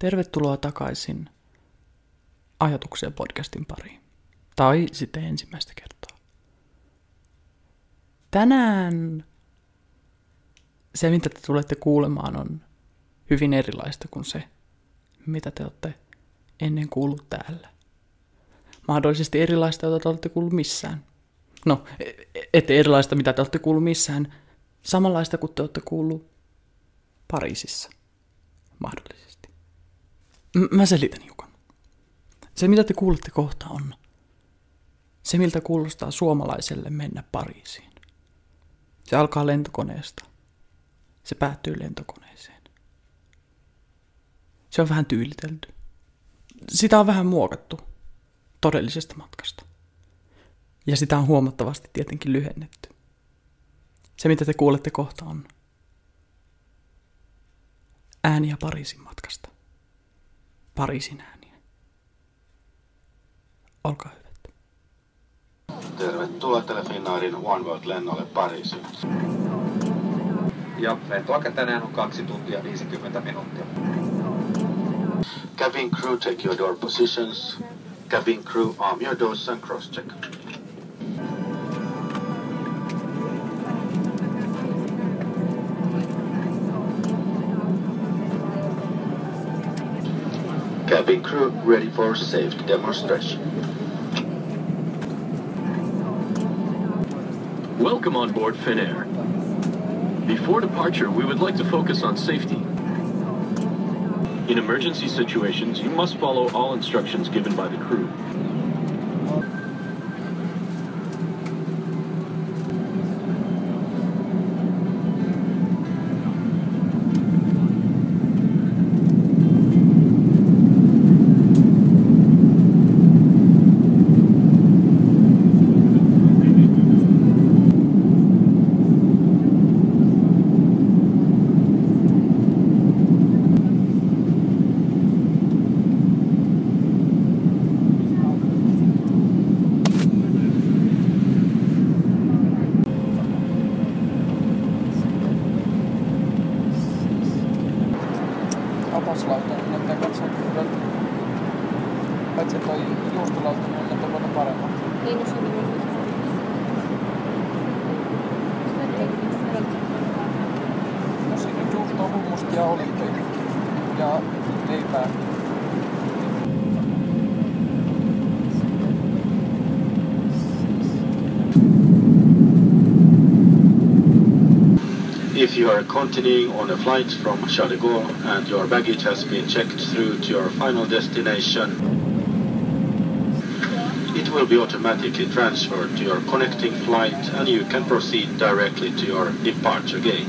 Tervetuloa takaisin Ajatuksia podcastin pariin. Tai sitten ensimmäistä kertaa. Tänään se, mitä te tulette kuulemaan, on hyvin erilaista kuin se, mitä te olette ennen kuullut täällä. Mahdollisesti erilaista, jota te olette kuullut missään. No, ette erilaista, mitä te olette kuullut missään. Samanlaista kuin te olette kuullut Pariisissa. Mahdollisesti. M- mä selitän hiukan. Se, mitä te kuulette kohta, on se, miltä kuulostaa suomalaiselle mennä Pariisiin. Se alkaa lentokoneesta. Se päättyy lentokoneeseen. Se on vähän tyylitelty. Sitä on vähän muokattu todellisesta matkasta. Ja sitä on huomattavasti tietenkin lyhennetty. Se, mitä te kuulette kohta, on ääniä Pariisin matkasta. Pariisin ääniä. Olkaa hyvät. Tervetuloa Telefinnairin One World-lennolle Pariisiin. Ja lentoaika tänään on 2 tuntia 50 minuuttia. Cabin crew, take your door positions. Cabin crew, arm your doors and cross-check. Cabin crew ready for safety demonstration. Welcome on board Finnair. Before departure, we would like to focus on safety. In emergency situations, you must follow all instructions given by the crew. Opaslautanen näyttää katsoa kyllä. Paitsi toi juustolautanen näyttää paljon paremmin. Niin, no se on niin. No siinä on juustoa, hummusta ja oliiveja. Ja leipää. If you are continuing on a flight from Charles de Gaulle and your baggage has been checked through to your final destination, it will be automatically transferred to your connecting flight and you can proceed directly to your departure gate.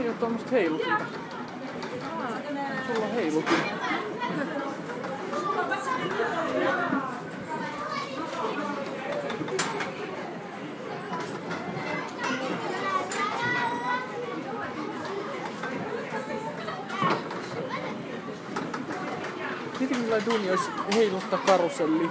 Ei ole tuommoista heilutinta. Sulla on heilutin. Tietenkin kyllä duuni olisi heiluttaa karuselli.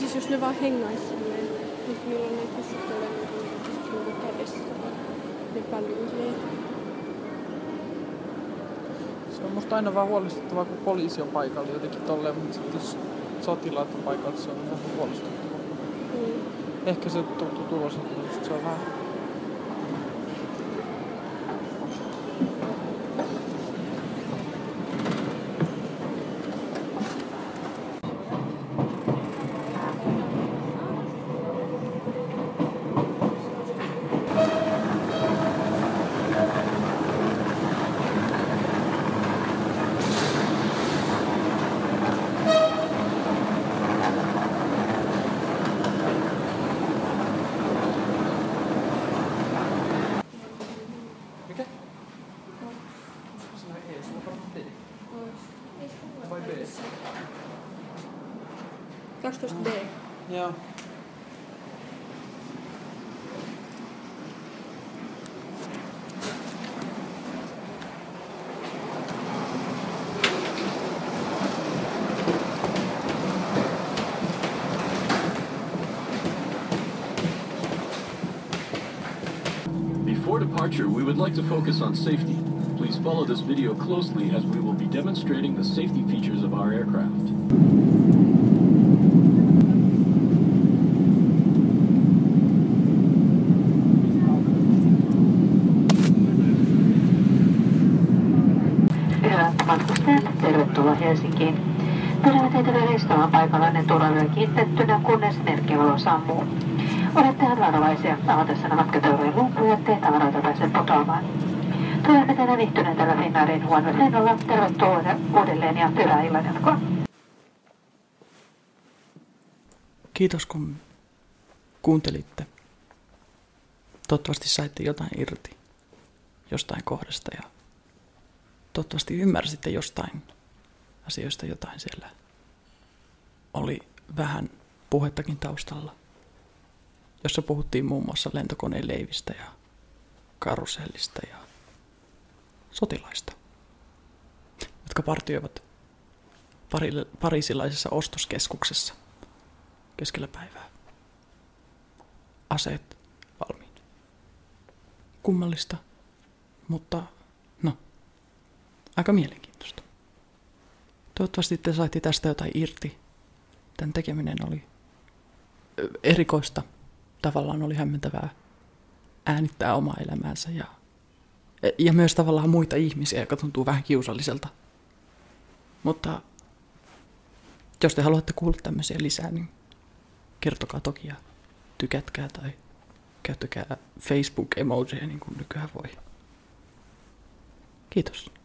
siis jos ne vaan hengaisi silleen, niin milloin ne pystyttelee niin kädessä ne paluut. Se on musta aina vähän huolestuttavaa, kun poliisi on paikalla jotenkin tolleen, mutta sitten jos sotilaat on paikalla, se on vähän huolestuttavaa. Niin. Ehkä se tuntuu tulos, että se on vähän... 12D. Joo. Before departure, we would like to focus on safety. Please follow this video closely as we will be demonstrating the safety features of our aircraft. Tervetuloa Helsinkiin. Pyydämme teitä yleistämään paikallanne turvavyö kiintettynä, kunnes merkkivalo sammuu. Olette varovaisia avatessanne matkateurojen luukkuja, ettei tavaroita pääse putoamaan. Toivomme teille viihtyneitä Finnairin huonolla lennolla. Tervetuloa uudelleen ja hyvää illan jatkoa. Kiitos kun kuuntelitte. Toivottavasti saitte jotain irti jostain kohdasta ja toivottavasti ymmärsitte jostain asioista jotain siellä. Oli vähän puhettakin taustalla, jossa puhuttiin muun muassa lentokoneen leivistä ja karusellista ja sotilaista, jotka partioivat pari- parisilaisessa ostoskeskuksessa keskellä päivää. Aseet valmiina. Kummallista, mutta no, aika mielenkiintoista. Toivottavasti te saitte tästä jotain irti. Tämän tekeminen oli erikoista. Tavallaan oli hämmentävää äänittää omaa elämäänsä ja, ja myös tavallaan muita ihmisiä, joka tuntuu vähän kiusalliselta. Mutta jos te haluatte kuulla tämmöisiä lisää, niin kertokaa toki ja tykätkää tai käyttäkää Facebook-emojeja niin kuin nykyään voi. Kiitos.